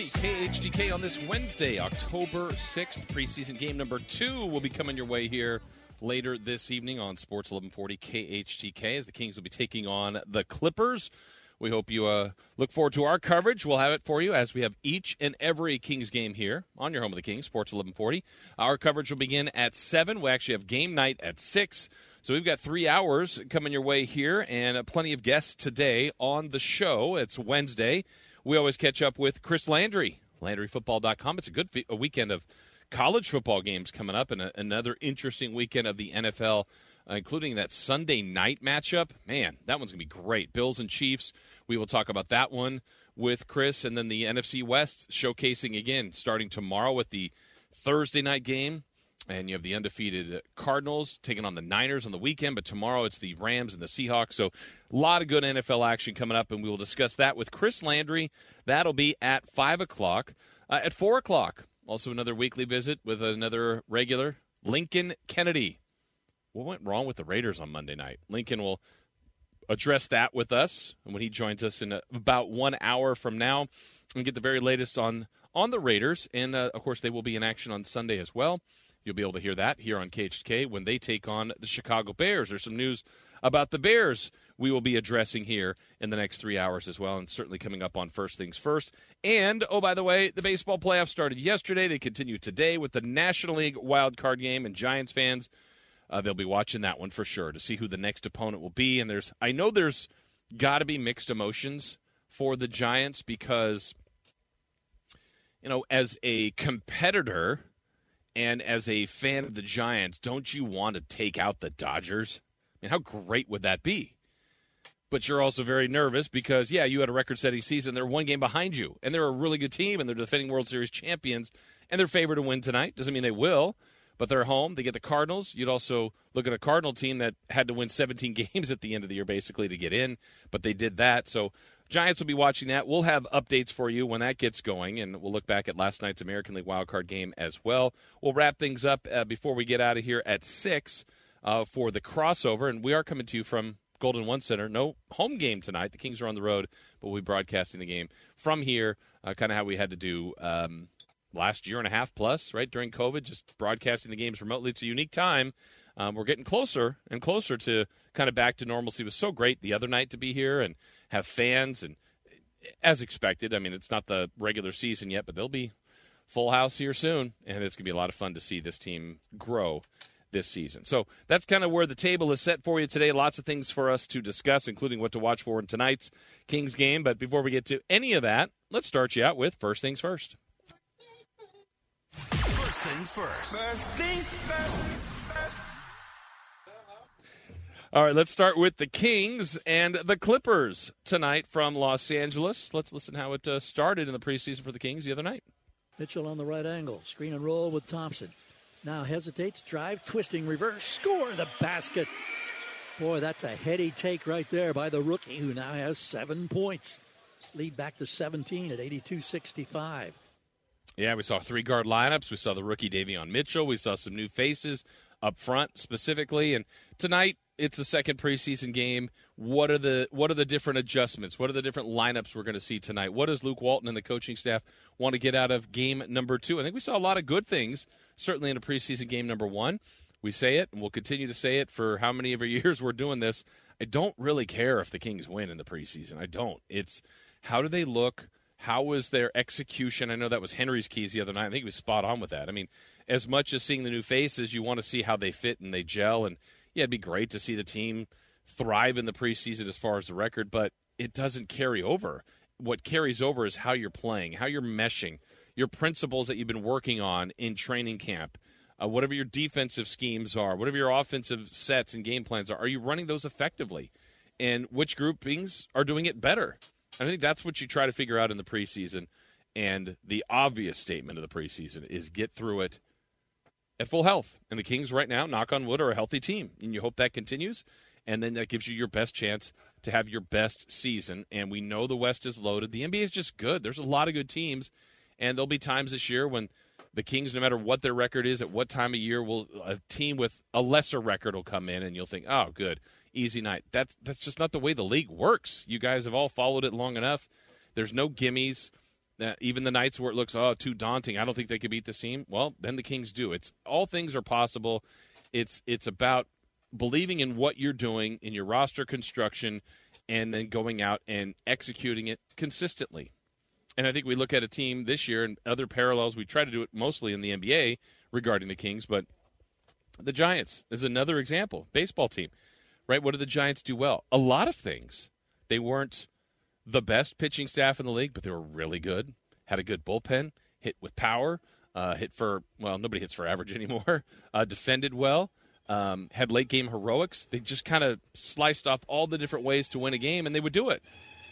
in. Sports 1140, KHTK on this Wednesday, October 6th. Preseason game number two will be coming your way here later this evening on Sports 1140 KHTK as the Kings will be taking on the Clippers. We hope you uh, look forward to our coverage. We'll have it for you as we have each and every Kings game here on your home of the Kings, Sports 1140. Our coverage will begin at 7. We actually have game night at 6. So we've got three hours coming your way here and uh, plenty of guests today on the show. It's Wednesday. We always catch up with Chris Landry, LandryFootball.com. It's a good fe- a weekend of college football games coming up and a, another interesting weekend of the NFL, uh, including that Sunday night matchup. Man, that one's going to be great. Bills and Chiefs. We will talk about that one with Chris. And then the NFC West showcasing again starting tomorrow with the Thursday night game and you have the undefeated Cardinals taking on the Niners on the weekend. But tomorrow it's the Rams and the Seahawks. So a lot of good NFL action coming up, and we will discuss that with Chris Landry. That'll be at five o'clock. Uh, at four o'clock, also another weekly visit with another regular Lincoln Kennedy. What went wrong with the Raiders on Monday night? Lincoln will address that with us when he joins us in about one hour from now and get the very latest on on the Raiders. And uh, of course, they will be in action on Sunday as well. You'll be able to hear that here on KHK when they take on the Chicago Bears. There's some news about the Bears we will be addressing here in the next three hours as well, and certainly coming up on First Things First. And, oh, by the way, the baseball playoffs started yesterday. They continue today with the National League wild card game, and Giants fans, uh, they'll be watching that one for sure to see who the next opponent will be. And there's, I know there's got to be mixed emotions for the Giants because, you know, as a competitor – and as a fan of the Giants, don't you want to take out the Dodgers? I mean, how great would that be? But you're also very nervous because, yeah, you had a record setting season. They're one game behind you, and they're a really good team, and they're defending World Series champions, and they're favored to win tonight. Doesn't mean they will, but they're home. They get the Cardinals. You'd also look at a Cardinal team that had to win 17 games at the end of the year, basically, to get in, but they did that. So Giants will be watching that. We'll have updates for you when that gets going, and we'll look back at last night's American League wildcard game as well. We'll wrap things up uh, before we get out of here at 6 uh, for the crossover, and we are coming to you from Golden One Center. No home game tonight. The Kings are on the road, but we'll be broadcasting the game from here, uh, kind of how we had to do um, last year and a half plus, right, during COVID, just broadcasting the games remotely. It's a unique time. Um, we're getting closer and closer to kind of back to normalcy. It was so great the other night to be here and – have fans, and as expected, I mean, it's not the regular season yet, but they'll be full house here soon, and it's going to be a lot of fun to see this team grow this season. So that's kind of where the table is set for you today. Lots of things for us to discuss, including what to watch for in tonight's Kings game. But before we get to any of that, let's start you out with first things first. First things first. First things first. first. All right, let's start with the Kings and the Clippers tonight from Los Angeles. Let's listen how it uh, started in the preseason for the Kings the other night. Mitchell on the right angle, screen and roll with Thompson. Now hesitates, drive, twisting, reverse, score the basket. Boy, that's a heady take right there by the rookie who now has seven points. Lead back to 17 at 82 65. Yeah, we saw three guard lineups. We saw the rookie Davion Mitchell. We saw some new faces up front specifically. And tonight, it's the second preseason game. What are the what are the different adjustments? What are the different lineups we're going to see tonight? What does Luke Walton and the coaching staff want to get out of game number two? I think we saw a lot of good things, certainly in a preseason game number one. We say it, and we'll continue to say it for how many of our years we're doing this. I don't really care if the Kings win in the preseason. I don't. It's how do they look? How was their execution? I know that was Henry's keys the other night. I think he was spot on with that. I mean, as much as seeing the new faces, you want to see how they fit and they gel and yeah, it'd be great to see the team thrive in the preseason as far as the record, but it doesn't carry over. What carries over is how you're playing, how you're meshing, your principles that you've been working on in training camp. Uh, whatever your defensive schemes are, whatever your offensive sets and game plans are, are you running those effectively? And which groupings are doing it better? I think that's what you try to figure out in the preseason. And the obvious statement of the preseason is get through it at full health. And the Kings right now, knock on wood, are a healthy team. And you hope that continues. And then that gives you your best chance to have your best season. And we know the West is loaded. The NBA is just good. There's a lot of good teams. And there'll be times this year when the Kings, no matter what their record is, at what time of year, will a team with a lesser record will come in and you'll think, oh, good, easy night. That's that's just not the way the league works. You guys have all followed it long enough. There's no gimmies. Uh, even the nights where it looks oh too daunting, I don't think they could beat this team. Well, then the Kings do. It's all things are possible. It's it's about believing in what you're doing in your roster construction, and then going out and executing it consistently. And I think we look at a team this year and other parallels. We try to do it mostly in the NBA regarding the Kings, but the Giants is another example. Baseball team, right? What do the Giants do well? A lot of things. They weren't the best pitching staff in the league, but they were really good. Had a good bullpen, hit with power, uh, hit for, well, nobody hits for average anymore, uh, defended well, um, had late game heroics. They just kind of sliced off all the different ways to win a game, and they would do it.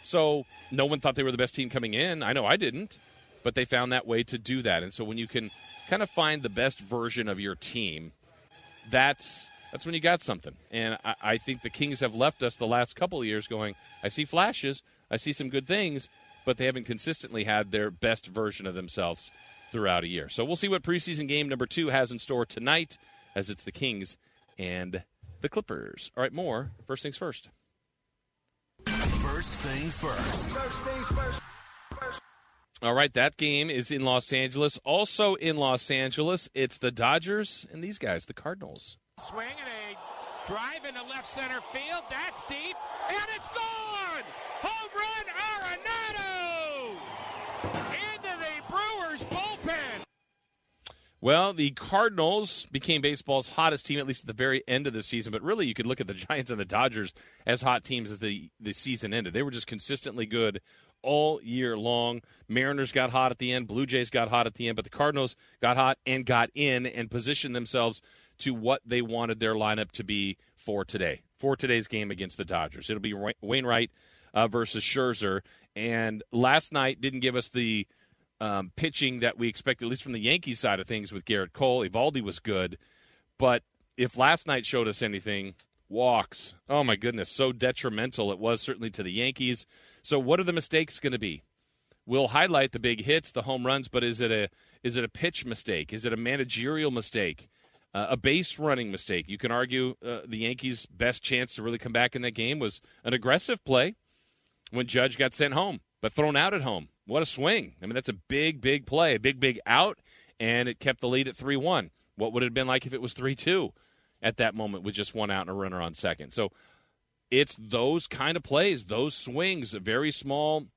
So no one thought they were the best team coming in. I know I didn't, but they found that way to do that. And so when you can kind of find the best version of your team, that's that's when you got something. And I, I think the Kings have left us the last couple of years going, I see flashes, I see some good things, but they haven't consistently had their best version of themselves throughout a year. So we'll see what preseason game number two has in store tonight as it's the Kings and the Clippers. All right, more. First things first. First things first. First things first. first. All right, that game is in Los Angeles. Also in Los Angeles, it's the Dodgers and these guys, the Cardinals. Swing and a drive into left center field. That's deep, and it's gone! Home run, Arenado! Into the Brewers bullpen. Well, the Cardinals became baseball's hottest team, at least at the very end of the season. But really, you could look at the Giants and the Dodgers as hot teams as the, the season ended. They were just consistently good all year long. Mariners got hot at the end, Blue Jays got hot at the end, but the Cardinals got hot and got in and positioned themselves to what they wanted their lineup to be for today, for today's game against the Dodgers. It'll be Wainwright uh, versus Scherzer. And last night didn't give us the um, pitching that we expected, at least from the Yankees side of things with Gerrit Cole. Eovaldi was good. But if last night showed us anything, walks, oh my goodness, so detrimental it was certainly to the Yankees. So what are the mistakes going to be? We'll highlight the big hits, the home runs, but is it a is it a pitch mistake? Is it a managerial mistake? Uh, a base running mistake. You can argue uh, the Yankees' best chance to really come back in that game was an aggressive play when Judge got sent home, but thrown out at home. What a swing! I mean, that's a big, big play, a big, big out, and it kept the lead at three one. What would it have been like if it was three two at that moment with just one out and a runner on second? So it's those kind of plays, those swings, very small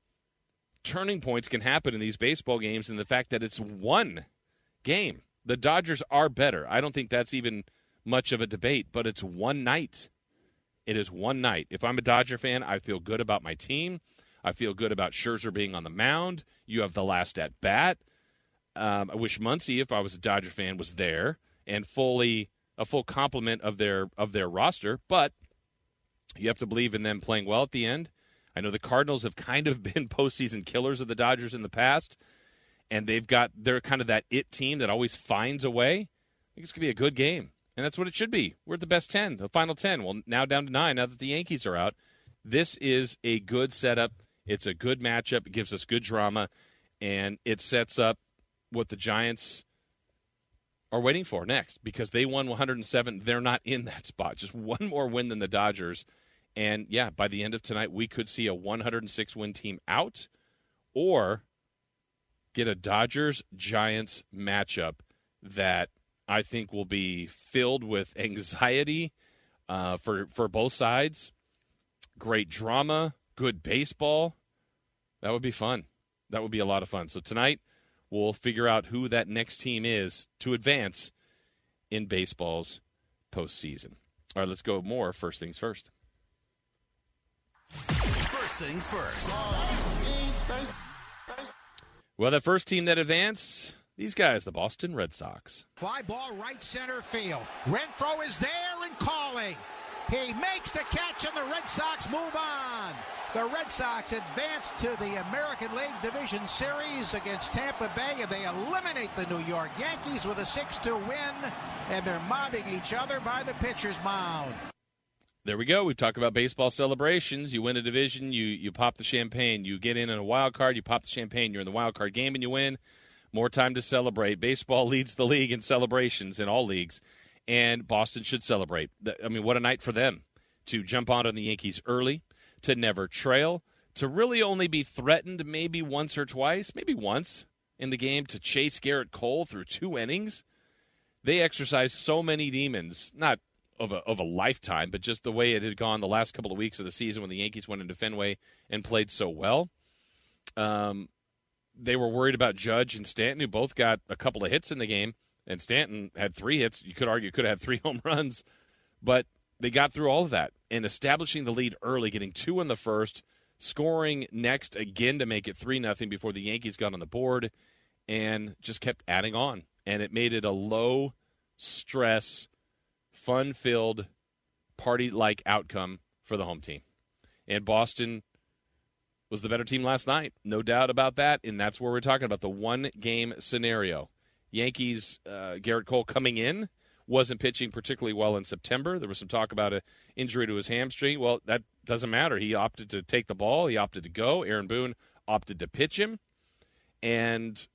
turning points can happen in these baseball games, and the fact that it's one game. The Dodgers are better. I don't think that's even much of a debate, but it's one night. It is one night. If I'm a Dodger fan, I feel good about my team. I feel good about Scherzer being on the mound. You have the last at bat. Um, I wish Muncy, if I was a Dodger fan, was there and fully a full complement of their of their roster. But you have to believe in them playing well at the end. I know the Cardinals have kind of been postseason killers of the Dodgers in the past, and they've got they're kind of that it team that always finds a way. I think it's gonna be a good game, and that's what it should be. We're at the best ten, the final ten. Well, now down to nine. Now that the Yankees are out, this is a good setup. It's a good matchup. It gives us good drama, and it sets up what the Giants are waiting for next because they won 107. They're not in that spot. Just one more win than the Dodgers and yeah, by the end of tonight, we could see a 106 win team out or get a Dodgers Giants matchup that I think will be filled with anxiety uh, for, for both sides. Great drama, good baseball. That would be fun. That would be a lot of fun. So tonight, we'll figure out who that next team is to advance in baseball's postseason. All right, let's go more. First things first. First things first. Well, the first team that advanced, these guys, the Boston Red Sox. Fly ball right center field. Renfroe is there and calling. He makes the catch, and the Red Sox move on. The Red Sox advance to the American League Division Series against Tampa Bay, and they eliminate the New York Yankees with a 6-2 win, and they're mobbing each other by the pitcher's mound there we go. We've talked about baseball celebrations. You win a division, you you pop the champagne. You get in on a wild card, you pop the champagne. You're in the wild card game and you win. More time to celebrate. Baseball leads the league in celebrations in all leagues, and Boston should celebrate. I mean, what a night for them to jump on the Yankees early, to never trail, to really only be threatened maybe once or twice, maybe once in the game to chase Gerrit Cole through two innings. They exercised so many demons, not of a of a lifetime, but just the way it had gone the last couple of weeks of the season when the Yankees went into Fenway and played so well. Um, they were worried about Judge and Stanton, who both got a couple of hits in the game, and Stanton had three hits. You could argue could have had three home runs, but they got through all of that and establishing the lead early, getting two in the first, scoring next again to make it three nothing before the Yankees got on the board, and just kept adding on, and it made it a low stress, fun filled, party like outcome for the home team, and Boston was the better team last night. No doubt about that. And that's where we're talking about the one game scenario. Yankees, uh, Gerrit Cole coming in, wasn't pitching particularly well in September. There was some talk about an injury to his hamstring. Well, that doesn't matter. He opted to take the ball, he opted to go. Aaron Boone opted to pitch him. And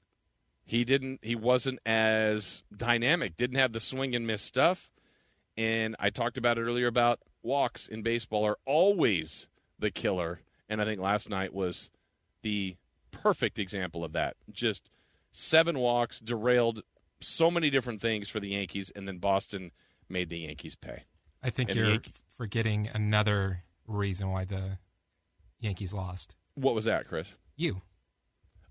he didn't he wasn't as dynamic, didn't have the swing and miss stuff. And I talked about it earlier about walks in baseball are always the killer and I think last night was the perfect example of that. Just seven walks, derailed so many different things for the Yankees, and then Boston made the Yankees pay. I think and you're Yankees- forgetting another reason why the Yankees lost. What was that, Chris? You.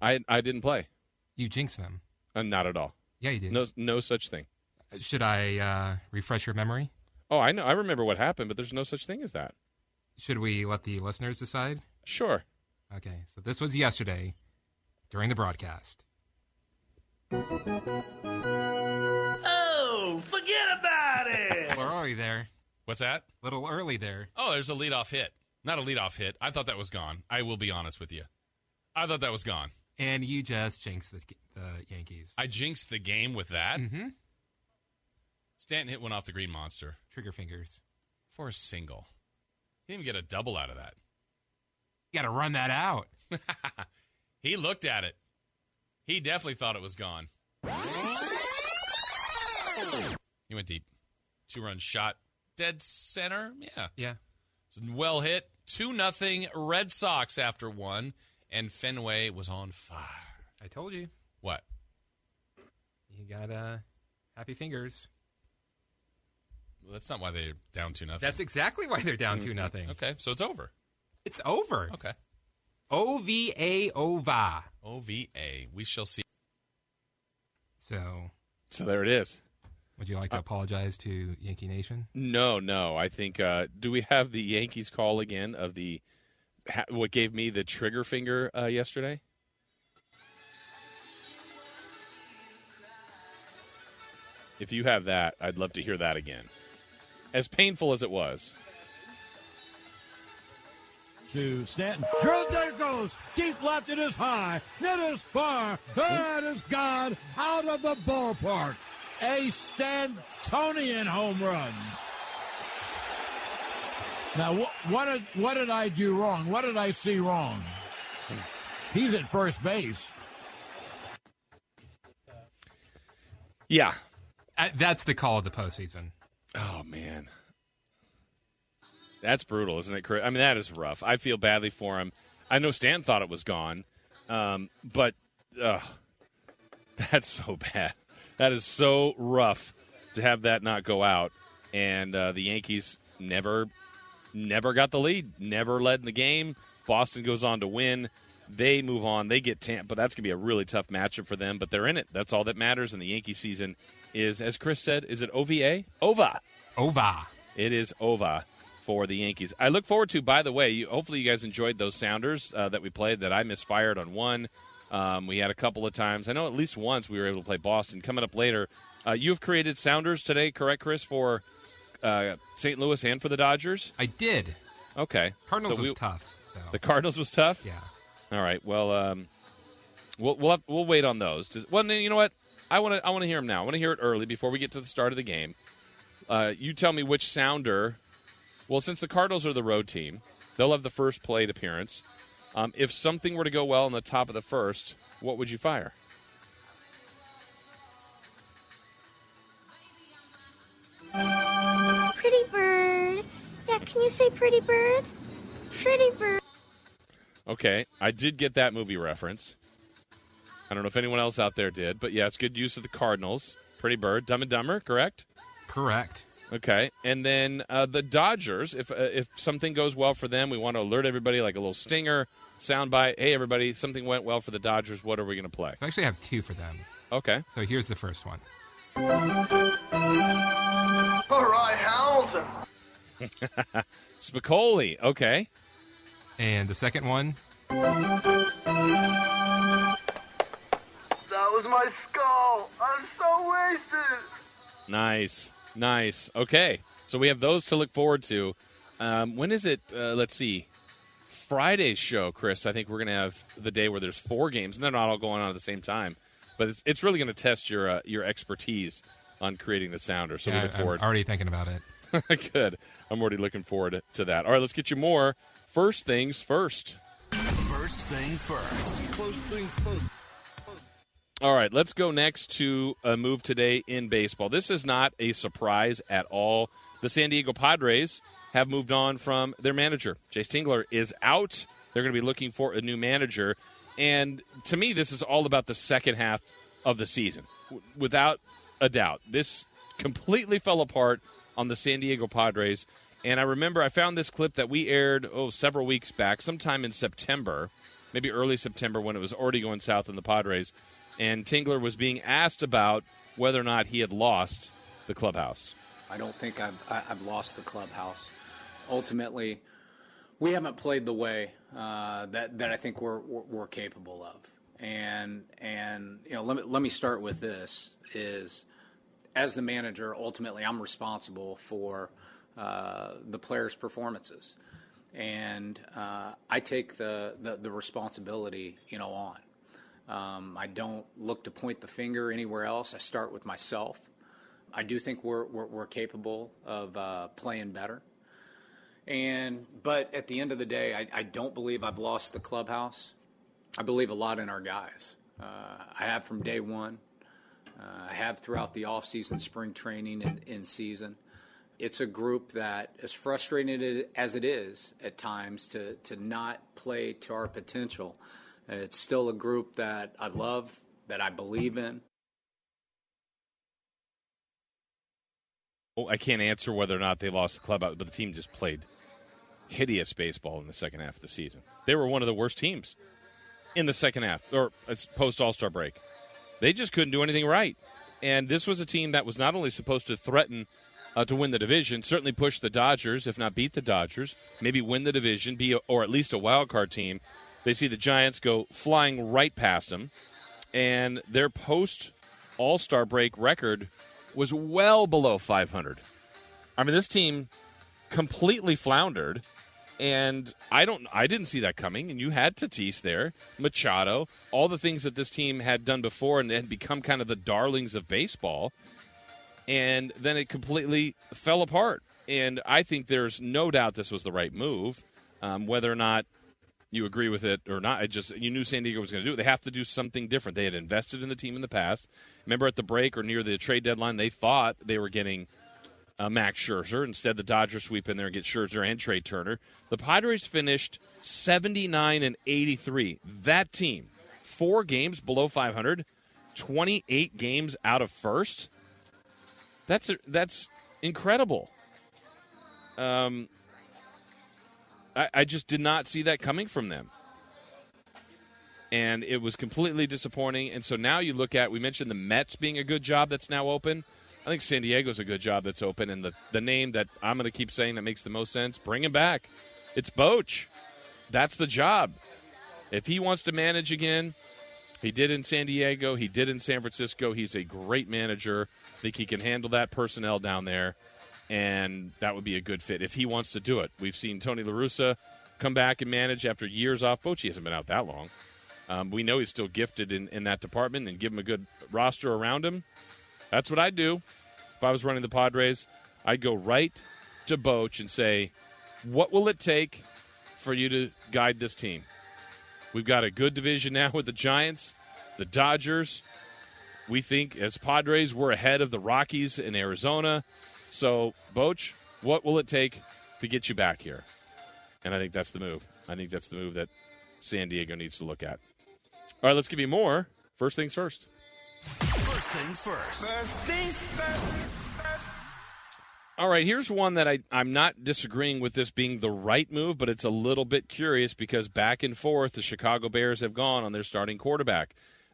I I didn't play. You jinxed them. Uh, not at all. Yeah, you did. No, no such thing. Should I uh, refresh your memory? Oh, I know. I remember what happened, but there's no such thing as that. Should we let the listeners decide? Sure. Okay, so this was yesterday during the broadcast. Oh, forget about it. Where are you there? What's that? Little early there. Oh, there's a leadoff hit. Not a leadoff hit. I thought that was gone. I will be honest with you. I thought that was gone. And you just jinxed the, the Yankees. I jinxed the game with that. Mm-hmm. Stanton hit one off the green monster. Trigger fingers. For a single. He didn't even get a double out of that. You got to run that out. he looked at it. He definitely thought it was gone. He went deep. Two run shot. Dead center. Yeah. Yeah. Well hit. 2 nothing Red Sox after one. And Fenway was on fire. I told you. What? You got uh, happy fingers. Well, that's not why they're down 2 nothing. That's exactly why they're down 2 nothing. okay, so it's over. It's over. Okay. O V A OVA. O V A. We shall see. So. So there it is. Would you like to uh, apologize to Yankee Nation? No, no. I think. Uh, do we have the Yankees call again of the ha, what gave me the trigger finger uh, yesterday? If you have that, I'd love to hear that again. As painful as it was to Stanton. Drill, there goes. Deep left, it is high. It is far. It is gone out of the ballpark. A Stantonian home run. Now, what, what did what did I do wrong? What did I see wrong? He's at first base. Yeah, uh, that's the call of the postseason. Oh man, that's brutal, isn't it, Chris? I mean, that is rough. I feel badly for him. I know Stan thought it was gone, um, but uh, that's so bad. That is so rough to have that not go out. And uh, the Yankees never, never got the lead, never led in the game. Boston goes on to win. They move on. They get Tampa. That's going to be a really tough matchup for them, but they're in it. That's all that matters. And the Yankee season is, as Chris said, is it OVA? OVA. OVA. It is OVA for the Yankees. I look forward to, by the way, you, hopefully you guys enjoyed those sounders uh, that we played that I misfired on one. Um, we had a couple of times. I know at least once we were able to play Boston. Coming up later, uh, you have created sounders today, correct, Chris, for uh, St. Louis and for the Dodgers? I did. Okay. Cardinals so we, was tough. So. The Cardinals was tough? Yeah. All right. Well, um, we'll we'll, have, we'll wait on those. well, you know what? I want to I want to hear them now. I want to hear it early before we get to the start of the game. Uh, you tell me which sounder well, since the Cardinals are the road team, they'll have the first plate appearance. Um, if something were to go well in the top of the first, what would you fire? Pretty bird. Yeah, can you say pretty bird? Pretty bird. Okay, I did get that movie reference. I don't know if anyone else out there did, but yeah, it's good use of the Cardinals. Pretty Bird, Dumb and Dumber, correct? Correct. Okay, and then uh, the Dodgers. If uh, if something goes well for them, we want to alert everybody like a little stinger soundbite. Hey, everybody, something went well for the Dodgers. What are we going to play? So I actually have two for them. Okay, So here's the first one. All right, Hamilton. Spicoli. Okay, And the second one, That was my skull. I'm so wasted. nice, nice. Okay, so we have those to look forward to. Um, when is it? Uh, let's see. Friday's show, Chris. I think we're going to have the day where there's four games, and they're not all going on at the same time. But it's, it's really going to test your uh, your expertise on creating the sounder. So we yeah, look I'm already thinking about it. Good. I'm already looking forward to that. All right, let's get you more. First things first. First things first. Close things close. All right, let's go next to a move today in baseball. This is not a surprise at all. The San Diego Padres have moved on from their manager. Jayce Tingler is out. They're going to be looking for a new manager. And to me, this is all about the second half of the season. Without a doubt. This completely fell apart on the San Diego Padres. And I remember I found this clip that we aired, oh, several weeks back, sometime in September, maybe early September when it was already going south in the Padres. And Tingler was being asked about whether or not he had lost the clubhouse. I don't think I've, I've lost the clubhouse. Ultimately, we haven't played the way uh, that that I think we're, we're we're capable of. And and you know, let me let me start with this: is as the manager, ultimately, I'm responsible for the players' performances, and uh, I take the, responsibility, you know, on. Um, I don't look to point the finger anywhere else. I start with myself. I do think we're capable of uh, playing better. And but at the end of the day, I, don't believe I've lost the clubhouse. I believe a lot in our guys. Uh, I have from day one. Uh, I have throughout the offseason, spring training, and in season. It's a group that, as frustrating as it is at times to, to not play to our potential, it's still a group that I love, that I believe in. I can't answer whether or not they lost the clubhouse, but the team just played hideous baseball in the second half of the season. They were one of the worst teams in the second half, or uh, post All Star break. They just couldn't do anything right. And this was a team that was not only supposed to threaten uh, to win the division, certainly push the Dodgers, if not beat the Dodgers, maybe win the division, be a, or at least a wild card team. They see the Giants go flying right past them, and their post All Star break record was well below 500. I mean, this team completely floundered, and I don't, I didn't see that coming. And you had Tatis there, Machado, all the things that this team had done before, and they had become kind of the darlings of baseball. And then it completely fell apart. And I think there's no doubt this was the right move. Um, whether or not you agree with it or not, just you knew San Diego was going to do it. They have to do something different. They had invested in the team in the past. Remember at the break or near the trade deadline, they thought they were getting uh, Max Scherzer. Instead, the Dodgers sweep in there and get Scherzer and Trea Turner. The Padres finished 79 and 83. That team, four games below 500, 28 games out of first. That's that's incredible. Um, I, I just did not see that coming from them. And it was completely disappointing. And so now you look at, we mentioned the Mets being a good job that's now open. I think San Diego's a good job that's open. And the, the name that I'm going to keep saying that makes the most sense, bring him back. It's Boch. That's the job. If he wants to manage again, he did in San Diego, he did in San Francisco. He's a great manager. I think he can handle that personnel down there and that would be a good fit if he wants to do it. We've seen Tony La Russa come back and manage after years off. Bochy hasn't been out that long. Um, we know he's still gifted in, in that department and give him a good roster around him. That's what I'd do if I was running the Padres. I'd go right to Boch and say, what will it take for you to guide this team? We've got a good division now with the Giants, the Dodgers. We think as Padres, we're ahead of the Rockies in Arizona. So, Boch, what will it take to get you back here? And I think that's the move. I think that's the move that San Diego needs to look at. All right, let's give you more. First things first. First things first. First things first. All right, here's one that I, I'm not disagreeing with this being the right move, but it's a little bit curious because back and forth the Chicago Bears have gone on their starting quarterback.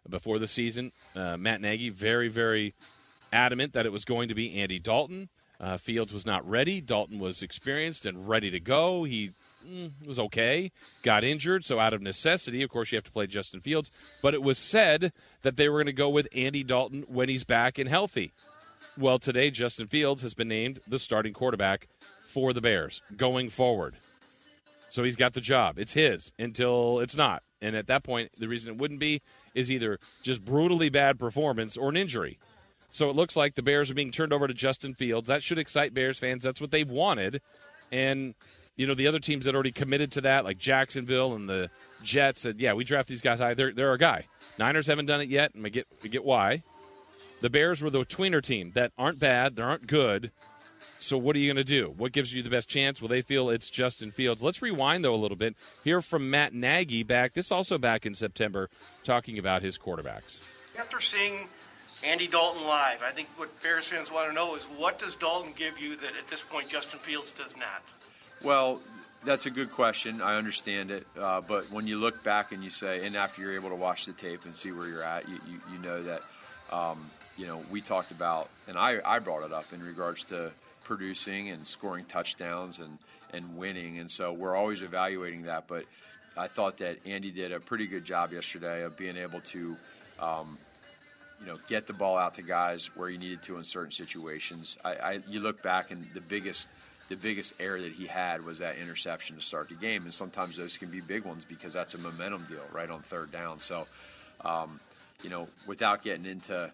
Before the season, uh, Matt Nagy very, very adamant that it was going to be Andy Dalton. Uh, Fields was not ready. Dalton was experienced and ready to go. He mm, was okay, got injured, so out of necessity, of course, you have to play Justin Fields. But it was said that they were going to go with Andy Dalton when he's back and healthy. Well, today, Justin Fields has been named the starting quarterback for the Bears going forward. So he's got the job. It's his until it's not. And at that point, the reason it wouldn't be is either just brutally bad performance or an injury. So it looks like the Bears are being turned over to Justin Fields. That should excite Bears fans. That's what they've wanted. And, you know, the other teams that already committed to that, like Jacksonville and the Jets, said, yeah, we draft these guys high. They're, they're our guy. Niners haven't done it yet, and we get, we get why. The Bears were the tweener team that aren't bad, they aren't good. So what are you going to do? What gives you the best chance? Well, they feel it's Justin Fields. Let's rewind though a little bit. Hear from Matt Nagy back. This also back in September, talking about his quarterbacks. After seeing Andy Dalton live, I think what Bears fans want to know is what does Dalton give you that at this point Justin Fields does not? Well, that's a good question. I understand it, uh, but when you look back and you say, and after you're able to watch the tape and see where you're at, you, you, you know that, um, you know, we talked about, and I, I brought it up in regards to producing and scoring touchdowns and, and winning, and so we're always evaluating that. But I thought that Andy did a pretty good job yesterday of being able to. Um, you know, get the ball out to guys where you needed to in certain situations. I, I, you look back and the biggest the biggest error that he had was that interception to start the game, and sometimes those can be big ones because that's a momentum deal right on third down. So, um, you know, without getting into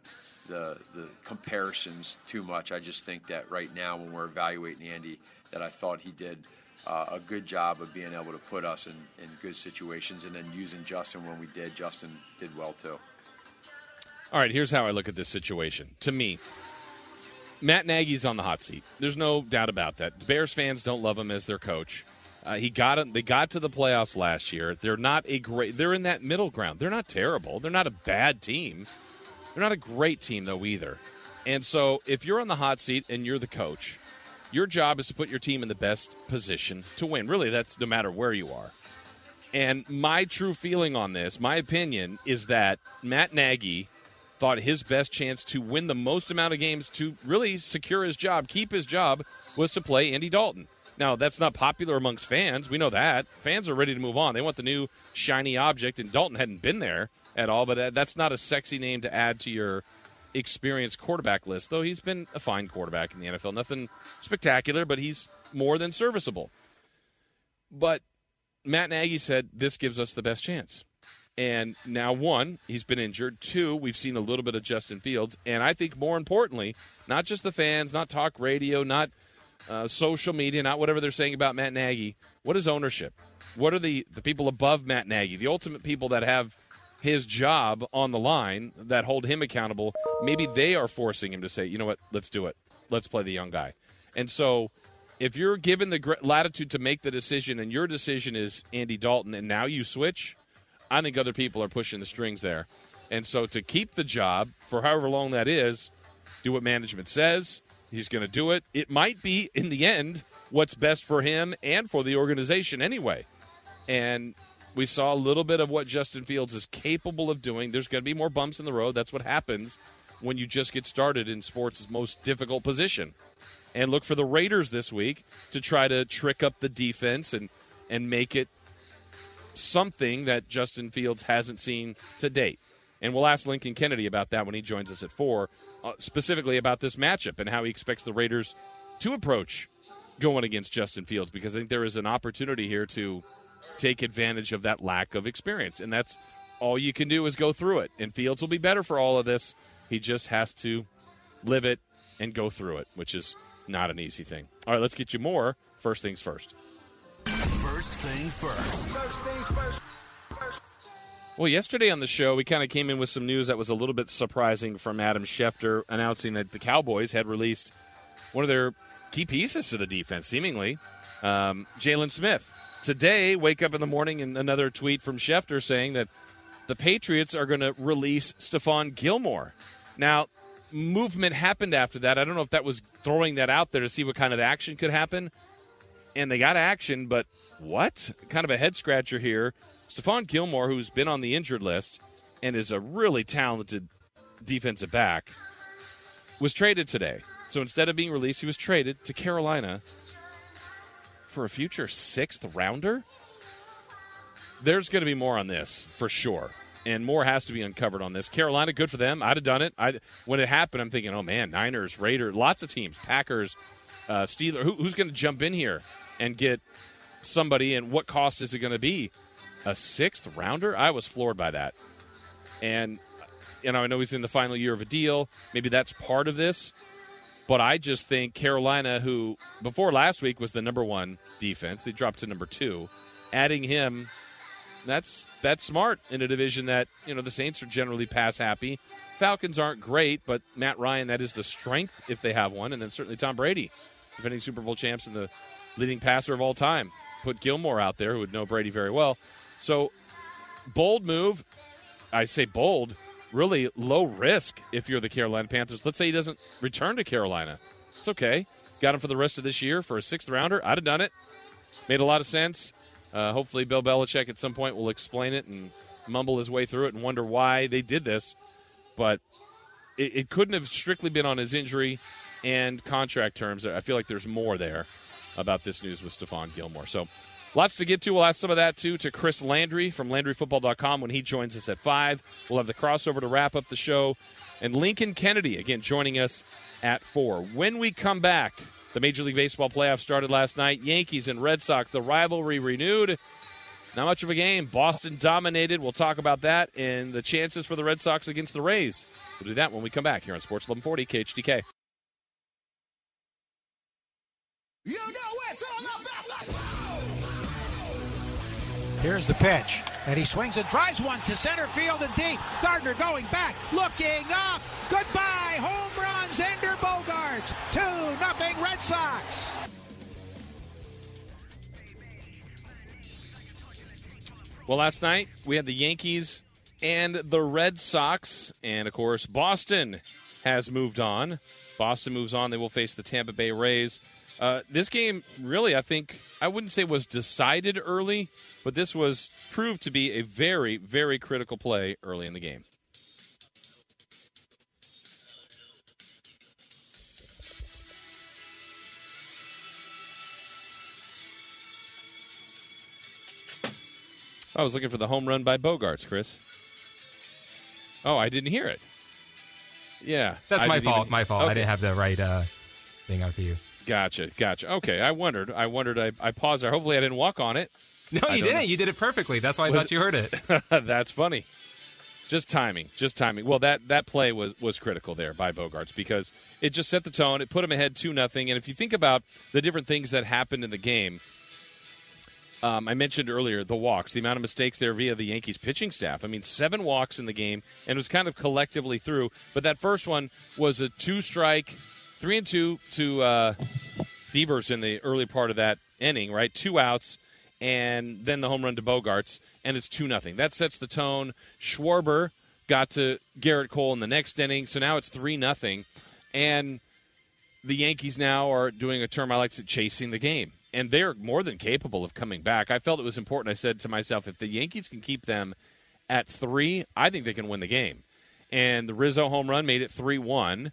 the the comparisons too much, I just think that right now when we're evaluating Andy, that I thought he did. Uh, a good job of being able to put us in, in good situations and then using Justin when we did. Justin did well too. All right, here's how I look at this situation. To me, Matt Nagy's on the hot seat. There's no doubt about that. Bears fans don't love him as their coach. Uh, he got. They got to the playoffs last year. They're not a great. They're in that middle ground. They're not terrible. They're not a bad team. They're not a great team though either. And so, if you're on the hot seat and you're the coach, your job is to put your team in the best position to win. Really, that's no matter where you are. And my true feeling on this, my opinion, is that Matt Nagy thought his best chance to win the most amount of games to really secure his job, keep his job, was to play Andy Dalton. Now, that's not popular amongst fans. We know that. Fans are ready to move on. They want the new shiny object, and Dalton hadn't been there at all, but that's not a sexy name to add to your experienced quarterback list, though he's been a fine quarterback in the NFL. Nothing spectacular, but he's more than serviceable. But Matt Nagy said this gives us the best chance. And now, one, he's been injured. Two, we've seen a little bit of Justin Fields. And I think more importantly, not just the fans, not talk radio, not uh, social media, not whatever they're saying about Matt Nagy. What is ownership? What are the, the people above Matt Nagy, the ultimate people that have his job on the line that hold him accountable? Maybe they are forcing him to say, you know what, let's do it. Let's play the young guy. And so if you're given the latitude to make the decision and your decision is Andy Dalton and now you switch, I think other people are pushing the strings there. And so to keep the job for however long that is, do what management says. He's going to do it. It might be, in the end, what's best for him and for the organization anyway. And we saw a little bit of what Justin Fields is capable of doing. There's going to be more bumps in the road. That's what happens when you just get started in sports' most difficult position. And look for the Raiders this week to try to trick up the defense and, and make it something that Justin Fields hasn't seen to date. And we'll ask Lincoln Kennedy about that when he joins us at four, uh, specifically about this matchup and how he expects the Raiders to approach going against Justin Fields, because I think there is an opportunity here to take advantage of that lack of experience. And that's all you can do is go through it. And Fields will be better for all of this. He just has to live it and go through it, which is not an easy thing. All right, let's get you more. First things first. First things first. First things first. Well, yesterday on the show, we kind of came in with some news that was a little bit surprising from Adam Schefter announcing that the Cowboys had released one of their key pieces to the defense, seemingly, um, Jaylon Smith. Today, wake up in the morning and another tweet from Schefter saying that the Patriots are going to release Stephon Gilmore. Now, movement happened after that. I don't know if that was throwing that out there to see what kind of action could happen. And they got action, but what? Kind of a head scratcher here. Stephon Gilmore, who's been on the injured list and is a really talented defensive back, was traded today. So instead of being released, he was traded to Carolina for a future sixth rounder. There's going to be more on this for sure, and more has to be uncovered on this. Carolina, good for them. I'd have done it. I when it happened, I'm thinking, oh man, Niners, Raiders, lots of teams, Packers, uh, Steelers. Who, who's going to jump in here and get somebody? And what cost is it going to be? A sixth rounder? I was floored by that. And you know, I know he's in the final year of a deal. Maybe that's part of this. But I just think Carolina, who before last week was the number one defense, they dropped to number two. Adding him, that's that's smart in a division that you know the Saints are generally pass happy. Falcons aren't great, but Matt Ryan, that is the strength if they have one, and then certainly Tom Brady, defending Super Bowl champs and the leading passer of all time. Put Gilmore out there, who would know Brady very well. So bold move. I say bold really low risk if you're the Carolina Panthers. Let's say he doesn't return to Carolina. It's okay. Got him for the rest of this year for a sixth rounder. I'd have done it. Made a lot of sense. Uh, hopefully, Bill Belichick at some point will explain it and mumble his way through it and wonder why they did this. But it, it couldn't have strictly been on his injury and contract terms. I feel like there's more there about this news with Stephon Gilmore. So Lots to get to. We'll ask some of that too to Chris Landry from LandryFootball.com when he joins us at 5. We'll have the crossover to wrap up the show. And Lincoln Kennedy, again, joining us at 4. When we come back, the Major League Baseball playoffs started last night. Yankees and Red Sox, the rivalry renewed. Not much of a game. Boston dominated. We'll talk about that and the chances for the Red Sox against the Rays. We'll do that when we come back here on Sports 1140 KHTK. Here's the pitch. And he swings and drives one to center field and deep. Gardner going back, looking up. Goodbye. Home runs. Xander Bogaerts. 2 nothing Red Sox. Well, last night we had the Yankees and the Red Sox. And of course, Boston has moved on. Boston moves on. They will face the Tampa Bay Rays. Uh, this game, really, I think, I wouldn't say was decided early, but this was proved to be a very, very critical play early in the game. I was looking for the home run by Bogaerts, Chris. Oh, I didn't hear it. Yeah, that's I my fault. even- My fault. Okay. I didn't have the right uh, thing on for you. Gotcha, gotcha. Okay, I wondered. I wondered. I, I paused there. Hopefully, I didn't walk on it. No, I you didn't. know. You did it perfectly. That's why I Was thought you heard it. That's funny. Just timing. Just timing. Well, that that play was was critical there by Bogaerts because it just set the tone. It put him ahead two nothing. And if you think about the different things that happened in the game, um, I mentioned earlier the walks, the amount of mistakes there via the Yankees pitching staff. I mean, seven walks in the game, and it was kind of collectively through. But that first one was a two strike, three and two to uh, Devers in the early part of that inning, right? Two outs, and then the home run to Bogaerts, and it's two nothing. That sets the tone. Schwarber got to Gerrit Cole in the next inning, so now it's three nothing, and the Yankees now are doing a term I like to chasing the game. And they're more than capable of coming back. I felt it was important. I said to myself, if the Yankees can keep them at three, I think they can win the game. And the Rizzo home run made it 3 1.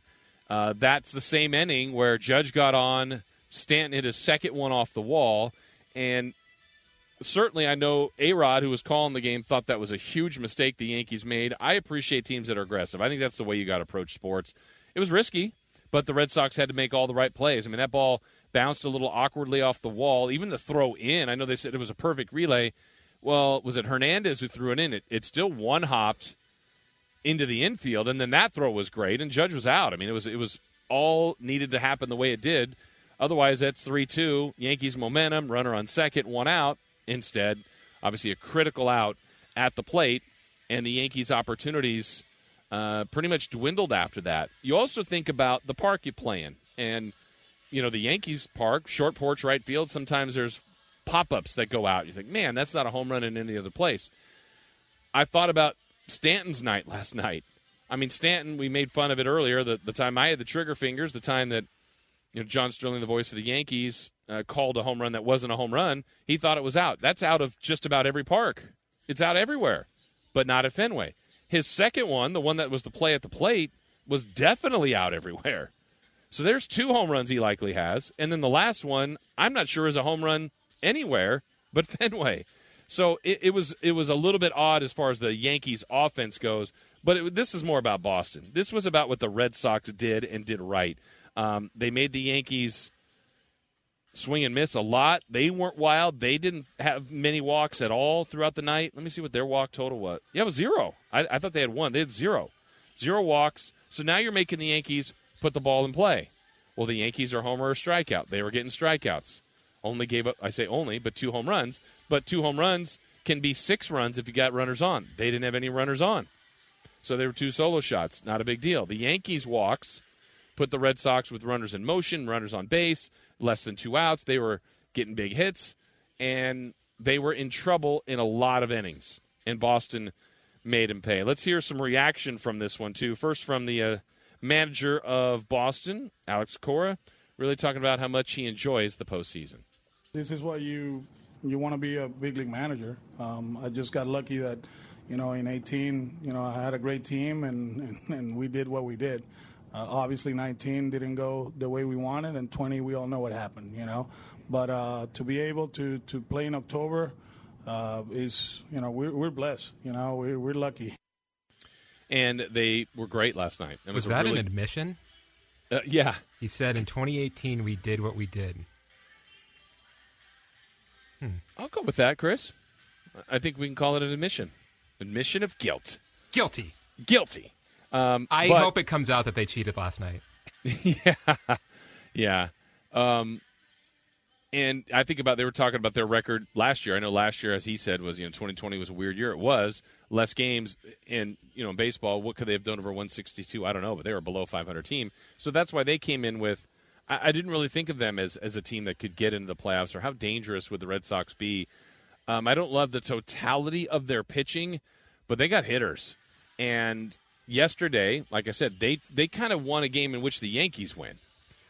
Uh, that's the same inning where Judge got on, Stanton hit his second one off the wall. And certainly I know A Rod, who was calling the game, thought that was a huge mistake the Yankees made. I appreciate teams that are aggressive. I think that's the way you got to approach sports. It was risky, but the Red Sox had to make all the right plays. I mean, that ball bounced a little awkwardly off the wall. Even the throw in, I know they said it was a perfect relay. Well, was it Hernandez who threw it in? It, it still one hopped into the infield, and then that throw was great, and Judge was out. I mean, it was it was all needed to happen the way it did. Otherwise, that's three two. Yankees momentum, runner on second, one out. Instead, obviously a critical out at the plate, and the Yankees' opportunities uh, pretty much dwindled after that. You also think about the park you play in, and you know the Yankees park, short porch right field. Sometimes there's pop ups that go out. You think, man, that's not a home run in any other place. I thought about Stanton's night last night. I mean, Stanton, we made fun of it earlier. The, the time I had the trigger fingers, the time that you know John Sterling, the voice of the Yankees, uh, called a home run that wasn't a home run. He thought it was out. That's out of just about every park. It's out everywhere, but not at Fenway. His second one, the one that was the play at the plate, was definitely out everywhere. So there's two home runs he likely has, and then the last one, I'm not sure is a home run anywhere but Fenway. So it, it was it was a little bit odd as far as the Yankees offense goes, but it, this is more about Boston. This was about what the Red Sox did and did right. Um, they made the Yankees swing and miss a lot. They weren't wild. They didn't have many walks at all throughout the night. Let me see what their walk total was. Yeah, it was zero. I, I thought they had one. They had zero. Zero walks. So now you're making the Yankees put the ball in play. Well, the Yankees are homer or strikeout. They were getting strikeouts. Only gave up, I say only, but two home runs. But two home runs can be six runs if you got runners on. They didn't have any runners on. So they were two solo shots. Not a big deal. The Yankees walks put the Red Sox with runners in motion, runners on base, less than two outs. They were getting big hits, and they were in trouble in a lot of innings. And Boston made him pay. Let's hear some reaction from this one, too. First, from the uh, manager of Boston, Alex Cora, really talking about how much he enjoys the postseason. This is what you you want to be a big league manager. Um, I just got lucky that, you know, in 18, you know, I had a great team and, and, and we did what we did. Uh, obviously, 19 didn't go the way we wanted, and 20, we all know what happened, you know. But uh, to be able to, to play in October uh, is, you know, we're, we're blessed, you know, we're, we're lucky. And they were great last night. It was, was that really, an admission? Uh, yeah. He said in 2018 we did what we did. Hmm. I'll go with that, Chris. I think we can call it an admission. Admission of guilt. Guilty. Guilty. Um, I but, hope it comes out that they cheated last night. yeah, yeah. Um, and I think about they were talking about their record last year. I know last year, as he said, was you know 2020 was a weird year. It was less games in you know in baseball. What could they have done over 162? I don't know, but they were below 500 team, so that's why they came in with. I, I didn't really think of them as as a team that could get into the playoffs or how dangerous would the Red Sox be. Um, I don't love the totality of their pitching, but they got hitters and yesterday, like I said, they they kind of won a game in which the Yankees win,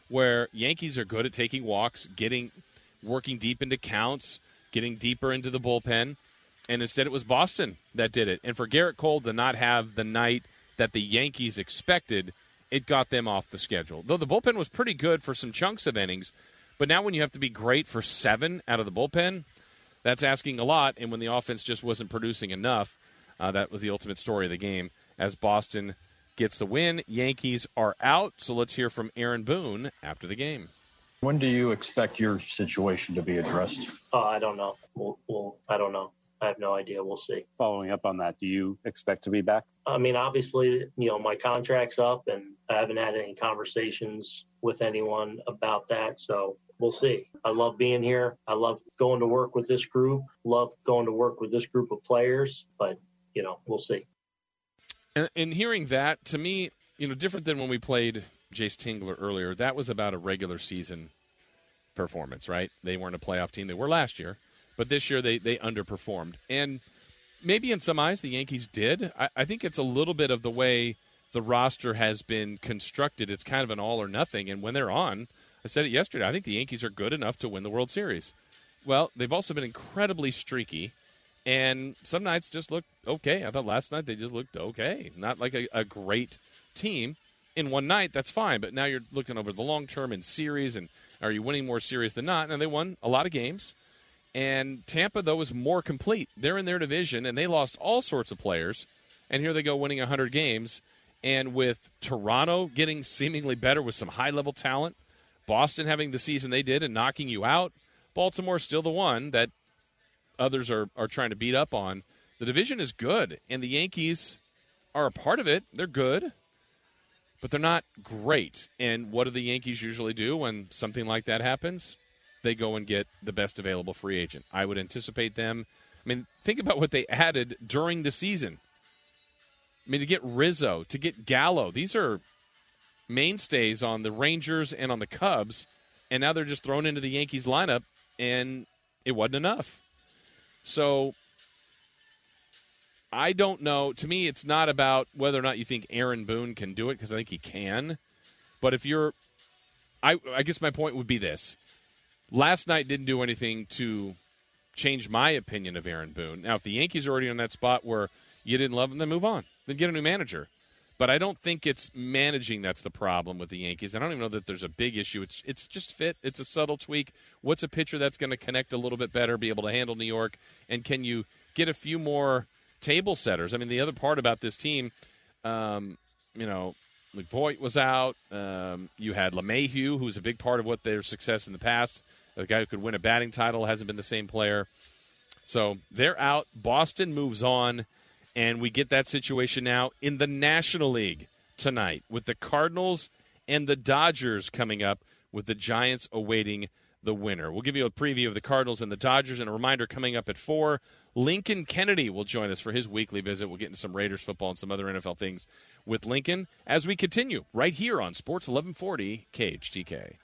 where Yankees are good at taking walks, getting working deep into counts, getting deeper into the bullpen, and instead it was Boston that did it. And for Gerrit Cole to not have the night that the Yankees expected, it got them off the schedule. Though the bullpen was pretty good for some chunks of innings, but now when you have to be great for seven out of the bullpen, that's asking a lot. And when the offense just wasn't producing enough, uh, that was the ultimate story of the game as Boston gets the win. Yankees are out. So let's hear from Aaron Boone after the game. When do you expect your situation to be addressed? Uh, I don't know. We'll, we'll, I don't know. I have no idea. We'll see. Following up on that, do you expect to be back? I mean, obviously, you know, my contract's up and I haven't had any conversations with anyone about that. So we'll see. I love being here. I love going to work with this group, love going to work with this group of players, but, you know, we'll see. And, and hearing that, to me, you know, different than when we played Jayce Tingler earlier, that was about a regular season performance, right? They weren't a playoff team. They were last year, but this year they, they underperformed. And maybe in some eyes the Yankees did. I, I think it's a little bit of the way the roster has been constructed. It's kind of an all or nothing. And when they're on, I said it yesterday, I think the Yankees are good enough to win the World Series. Well, they've also been incredibly streaky. And some nights just looked okay. I thought last night they just looked okay. Not like a, a great team. In one night, that's fine. But now you're looking over the long term in series, and are you winning more series than not? And they won a lot of games. And Tampa, though, is more complete. They're in their division, and they lost all sorts of players. And here they go winning 100 games. And with Toronto getting seemingly better with some high level talent, Boston having the season they did and knocking you out, Baltimore still the one that others are, are trying to beat up on. The division is good, and the Yankees are a part of it. They're good, but they're not great. And what do the Yankees usually do when something like that happens? They go and get the best available free agent. I would anticipate them. I mean, think about what they added during the season. I mean, to get Rizzo, to get Gallo, these are mainstays on the Rangers and on the Cubs, and now they're just thrown into the Yankees lineup, and it wasn't enough. So I don't know. To me, it's not about whether or not you think Aaron Boone can do it because I think he can. But if you're, I, I guess my point would be this: last night didn't do anything to change my opinion of Aaron Boone. Now, if the Yankees are already on that spot where you didn't love him, then move on. Then get a new manager. But I don't think it's managing that's the problem with the Yankees. I don't even know that there's a big issue. It's it's just fit. It's a subtle tweak. What's a pitcher that's going to connect a little bit better, be able to handle New York, and can you get a few more table setters? I mean, the other part about this team, um, you know, Voit was out. Um, you had LeMahieu, who's a big part of what their success in the past. A guy who could win a batting title hasn't been the same player. So they're out. Boston moves on and we get that situation now in the National League tonight with the Cardinals and the Dodgers coming up, with the Giants awaiting the winner. We'll give you a preview of the Cardinals and the Dodgers and a reminder coming up at 4. Lincoln Kennedy will join us for his weekly visit. We'll get into some Raiders football and some other NFL things with Lincoln as we continue right here on Sports 1140 KHTK.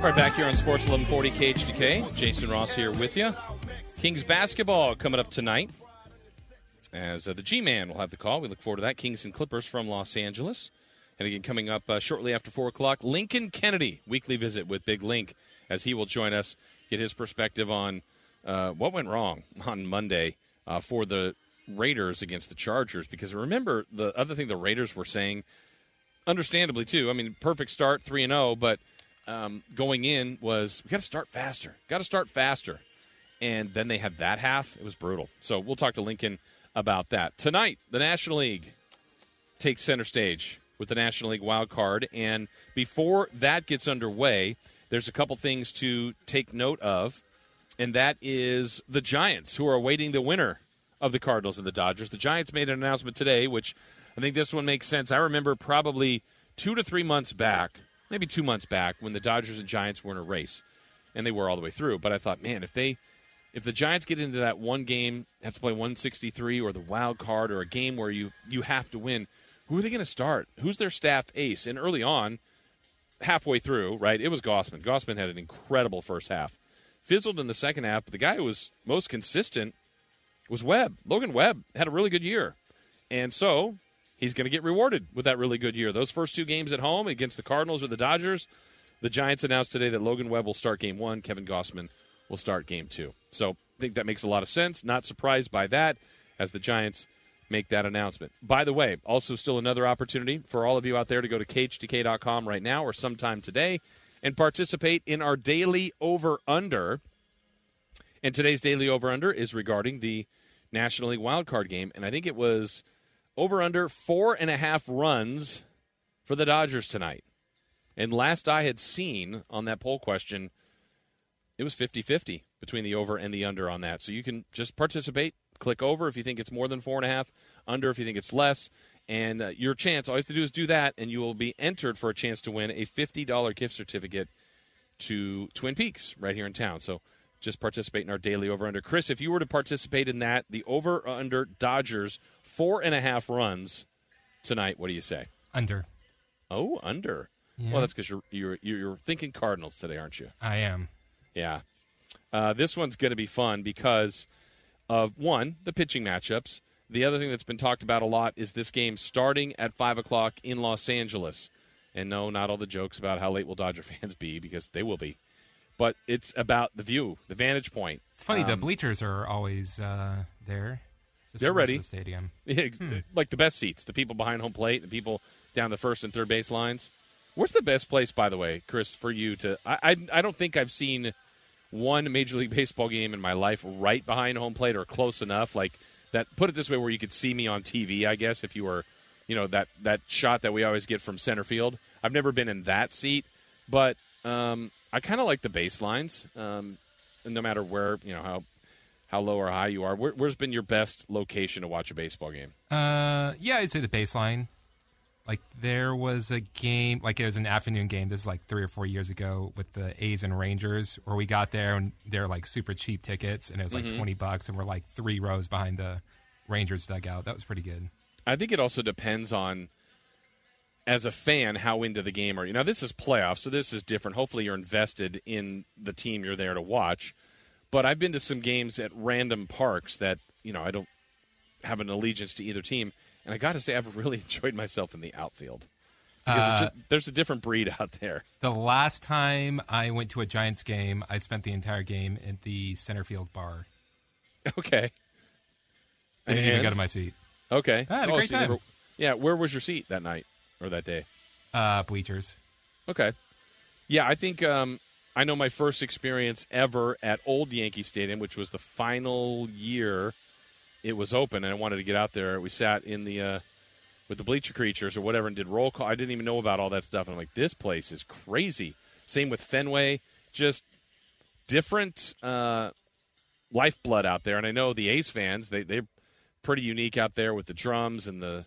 All right, back here on Sports 1140 KHTK. Jason Ross here with you. Kings basketball coming up tonight. As uh, the G Man will have the call. We look forward to that. Kings and Clippers from Los Angeles. And again, coming up uh, shortly after 4 o'clock, Lincoln Kennedy, weekly visit with Big Link, as he will join us, get his perspective on uh, what went wrong on Monday uh, for the Raiders against the Chargers. Because remember, the other thing the Raiders were saying, understandably too, I mean, perfect start, 3 and 0, but um, going in was we got to start faster. Got to start faster. And then they had that half. It was brutal. So we'll talk to Lincoln about that. Tonight, the National League takes center stage with the National League wild card. And before that gets underway, there's a couple things to take note of. And that is the Giants, who are awaiting the winner of the Cardinals and the Dodgers. The Giants made an announcement today, which I think this one makes sense. I remember probably two to three months back maybe two months back when the Dodgers and Giants were in a race, and they were all the way through. But I thought, man, if they if the Giants get into that one game, have to play 163 or the wild card or a game where you you have to win, who are they going to start? Who's their staff ace? And early on, halfway through, right, it was Gausman. Gausman had an incredible first half. Fizzled in the second half, but the guy who was most consistent was Webb. Logan Webb had a really good year. And so he's going to get rewarded with that really good year. Those first two games at home against the Cardinals or the Dodgers, the Giants announced today that Logan Webb will start game one, Kevin Gausman will start game two. So I think that makes a lot of sense. Not surprised by that as the Giants make that announcement. By the way, also still another opportunity for all of you out there to go to KHTK.com right now or sometime today and participate in our daily over under. And today's daily over under is regarding the National League wildcard game. And I think it was over under four and a half runs for the Dodgers tonight. And last I had seen on that poll question, it was 50 50 between the over and the under on that. So you can just participate, click over if you think it's more than four and a half, under if you think it's less. And uh, your chance, all you have to do is do that, and you will be entered for a chance to win a $50 gift certificate to Twin Peaks right here in town. So just participate in our daily over under. Chris, if you were to participate in that, the over under Dodgers four and a half runs tonight. What do you say? Under. Oh, under. Yeah. Well, that's because you're, you're you're thinking Cardinals today, aren't you? I am. Yeah. Uh, this one's going to be fun because of one the pitching matchups. The other thing that's been talked about a lot is this game starting at five o'clock in Los Angeles. And no, not all the jokes about how late will Dodger fans be because they will be, but it's about the view, the vantage point. It's funny. the Um, bleachers are always uh, there. Just They're the ready. The stadium. Ex- Like the best seats, the people behind home plate, the people down the first and third base lines. Where's the best place, by the way, Chris, for you to? I, I, I don't think I've seen one Major League Baseball game in my life right behind home plate or close enough. Like that. Put it this way, where you could see me on TV. I guess if you were, you know, that that shot that we always get from center field. I've never been in that seat, but um, I kind of like the baselines. Um, no matter where, you know how how low or high you are. Where, where's been your best location to watch a baseball game? Uh, yeah, I'd say the baseline. Like there was a game, like it was an afternoon game. This is like three or four years ago with the A's and Rangers, where we got there and they're like super cheap tickets, and it was like Mhm. twenty bucks, and we're like three rows behind the Rangers dugout. That was pretty good. I think it also depends on, as a fan, how into the game are you. Now, this is playoffs, so this is different. Hopefully, you're invested in the team you're there to watch. But I've been to some games at random parks that, you know, I don't have an allegiance to either team. And I got to say, I've really enjoyed myself in the outfield. Because Uh, just, there's a different breed out there. The last time I went to a Giants game, I spent the entire game at the center field bar. Okay. I didn't even And? go to my seat. Okay. I had a Oh, great so time. yeah, where was your seat that night or that day? Uh, bleachers. Okay. Yeah, I think um, I know my first experience ever at Old Yankee Stadium, which was the final year it was open, and I wanted to get out there. We sat in the uh, with the bleacher creatures or whatever and did roll call. I didn't even know about all that stuff, and I'm like, this place is crazy. Same with Fenway, just different uh, lifeblood out there. And I know the A's fans they they're pretty unique out there with the drums and the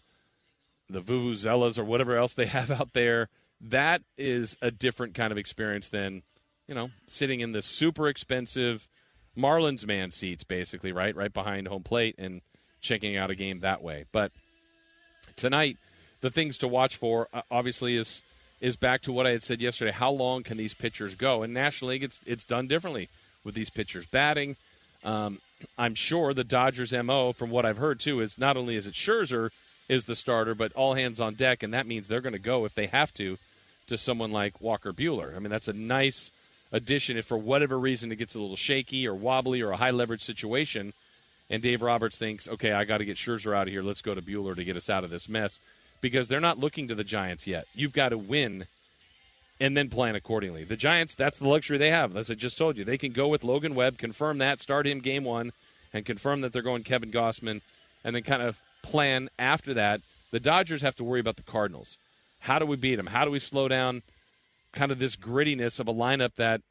the vuvuzelas or whatever else they have out there. That is a different kind of experience than you know sitting in the super expensive Marlins man seats, basically, right, right behind home plate and checking out a game that way. But tonight, the things to watch for uh, obviously is is back to what I had said yesterday. How long can these pitchers go? And National League, it's it's done differently with these pitchers batting. Um, I'm sure the Dodgers' mo, from what I've heard too, is not only is it Scherzer is the starter, but all hands on deck, and that means they're going to go if they have to to someone like Walker Buehler. I mean, that's a nice addition if for whatever reason it gets a little shaky or wobbly or a high leverage situation, and Dave Roberts thinks, okay, I got to get Scherzer out of here. Let's go to Buehler to get us out of this mess because they're not looking to the Giants yet. You've got to win and then plan accordingly. The Giants, that's the luxury they have. As I just told you, they can go with Logan Webb, confirm that, start him game one, and confirm that they're going Kevin Gausman, and then kind of plan after that. The Dodgers have to worry about the Cardinals. How do we beat them? How do we slow down kind of this grittiness of a lineup that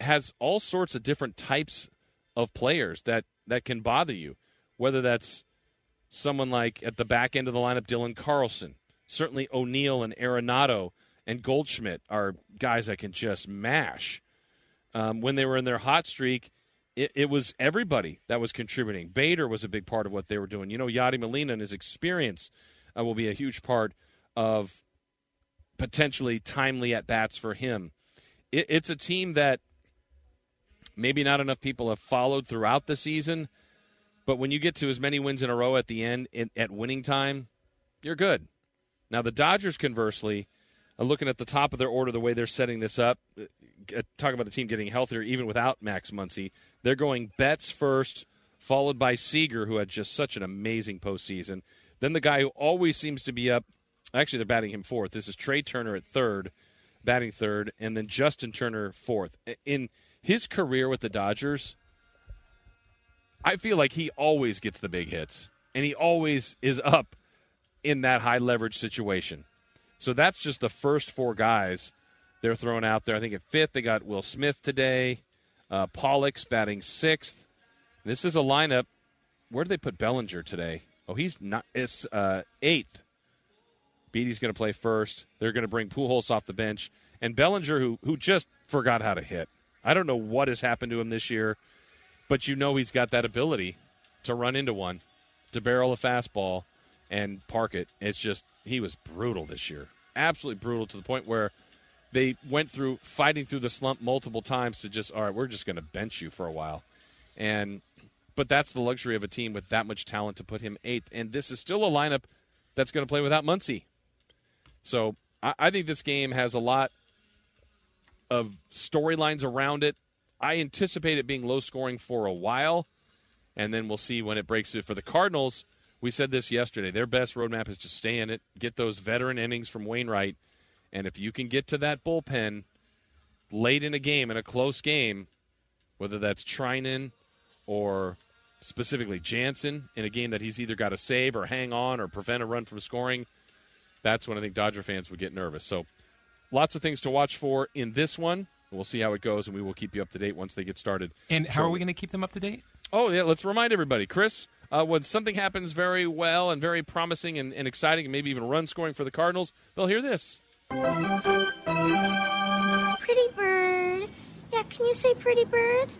has all sorts of different types of players that, that can bother you, whether that's someone like at the back end of the lineup, Dylan Carlson. Certainly O'Neill and Arenado and Goldschmidt are guys that can just mash. Um, when they were in their hot streak, it, it was everybody that was contributing. Bader was a big part of what they were doing. You know, Yadi Molina and his experience uh, will be a huge part of potentially timely at bats for him. It, it's a team that maybe not enough people have followed throughout the season, but when you get to as many wins in a row at the end in, at winning time, you're good. Now the Dodgers, conversely, uh, looking at the top of their order, the way they're setting this up, uh, talk about a team getting healthier even without Max Muncy. They're going Betts first, followed by Seager, who had just such an amazing postseason. Then the guy who always seems to be up. Actually, they're batting him fourth. This is Trea Turner at third, batting third, and then Justin Turner fourth. In his career with the Dodgers, I feel like he always gets the big hits, and he always is up in that high leverage situation. So that's just the first four guys they're throwing out there. I think at fifth they got Will Smith today. Uh, Pollock's batting sixth. This is a lineup. Where do they put Bellinger today? Oh, he's not. It's uh, eighth. Beaty's going to play first. They're going to bring Pujols off the bench, and Bellinger, who who just forgot how to hit. I don't know what has happened to him this year, but you know he's got that ability to run into one, to barrel a fastball, and park it. It's just he was brutal this year, absolutely brutal to the point where they went through fighting through the slump multiple times to just all right, we're just going to bench you for a while, and but that's the luxury of a team with that much talent to put him eighth, and this is still a lineup that's going to play without Muncy. So I, I think this game has a lot of storylines around it. I anticipate it being low scoring for a while, and then we'll see when it breaks through. For the Cardinals, we said this yesterday. Their best roadmap is to stay in it, get those veteran innings from Wainwright, and if you can get to that bullpen late in a game, in a close game, whether that's Treinen or specifically Jansen in a game that he's either got to save or hang on or prevent a run from scoring, that's when I think Dodger fans would get nervous. So lots of things to watch for in this one. We'll see how it goes, and we will keep you up to date once they get started. And how are we going to keep them up to date? Oh, yeah, let's remind everybody. Chris, uh, when something happens very well and very promising and, and exciting and maybe even run scoring for the Cardinals, they'll hear this. Pretty bird. Yeah, can you say pretty bird?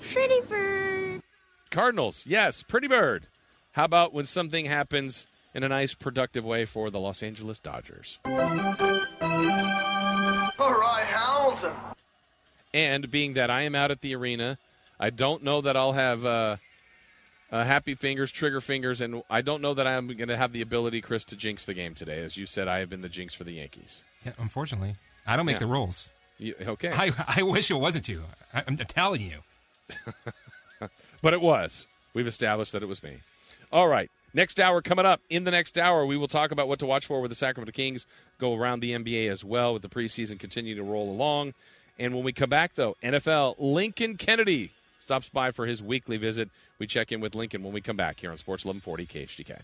Pretty bird. Cardinals, yes, pretty bird. How about when something happens in a nice, productive way for the Los Angeles Dodgers? All right, Hamilton. And being that I am out at the arena, I don't know that I'll have uh, uh, happy fingers, trigger fingers, and I don't know that I'm going to have the ability, Chris, to jinx the game today. As you said, I have been the jinx for the Yankees. Yeah, unfortunately, I don't make Yeah. the rules. You, okay. I, I wish it wasn't you. I, I'm telling you. but it was. We've established that it was me. All right. Next hour coming up. In the next hour, we will talk about what to watch for with the Sacramento Kings. Go around the NBA as well with the preseason continue to roll along. And when we come back, though, NFL Lincoln Kennedy stops by for his weekly visit. We check in with Lincoln when we come back here on Sports 1140 KHTK.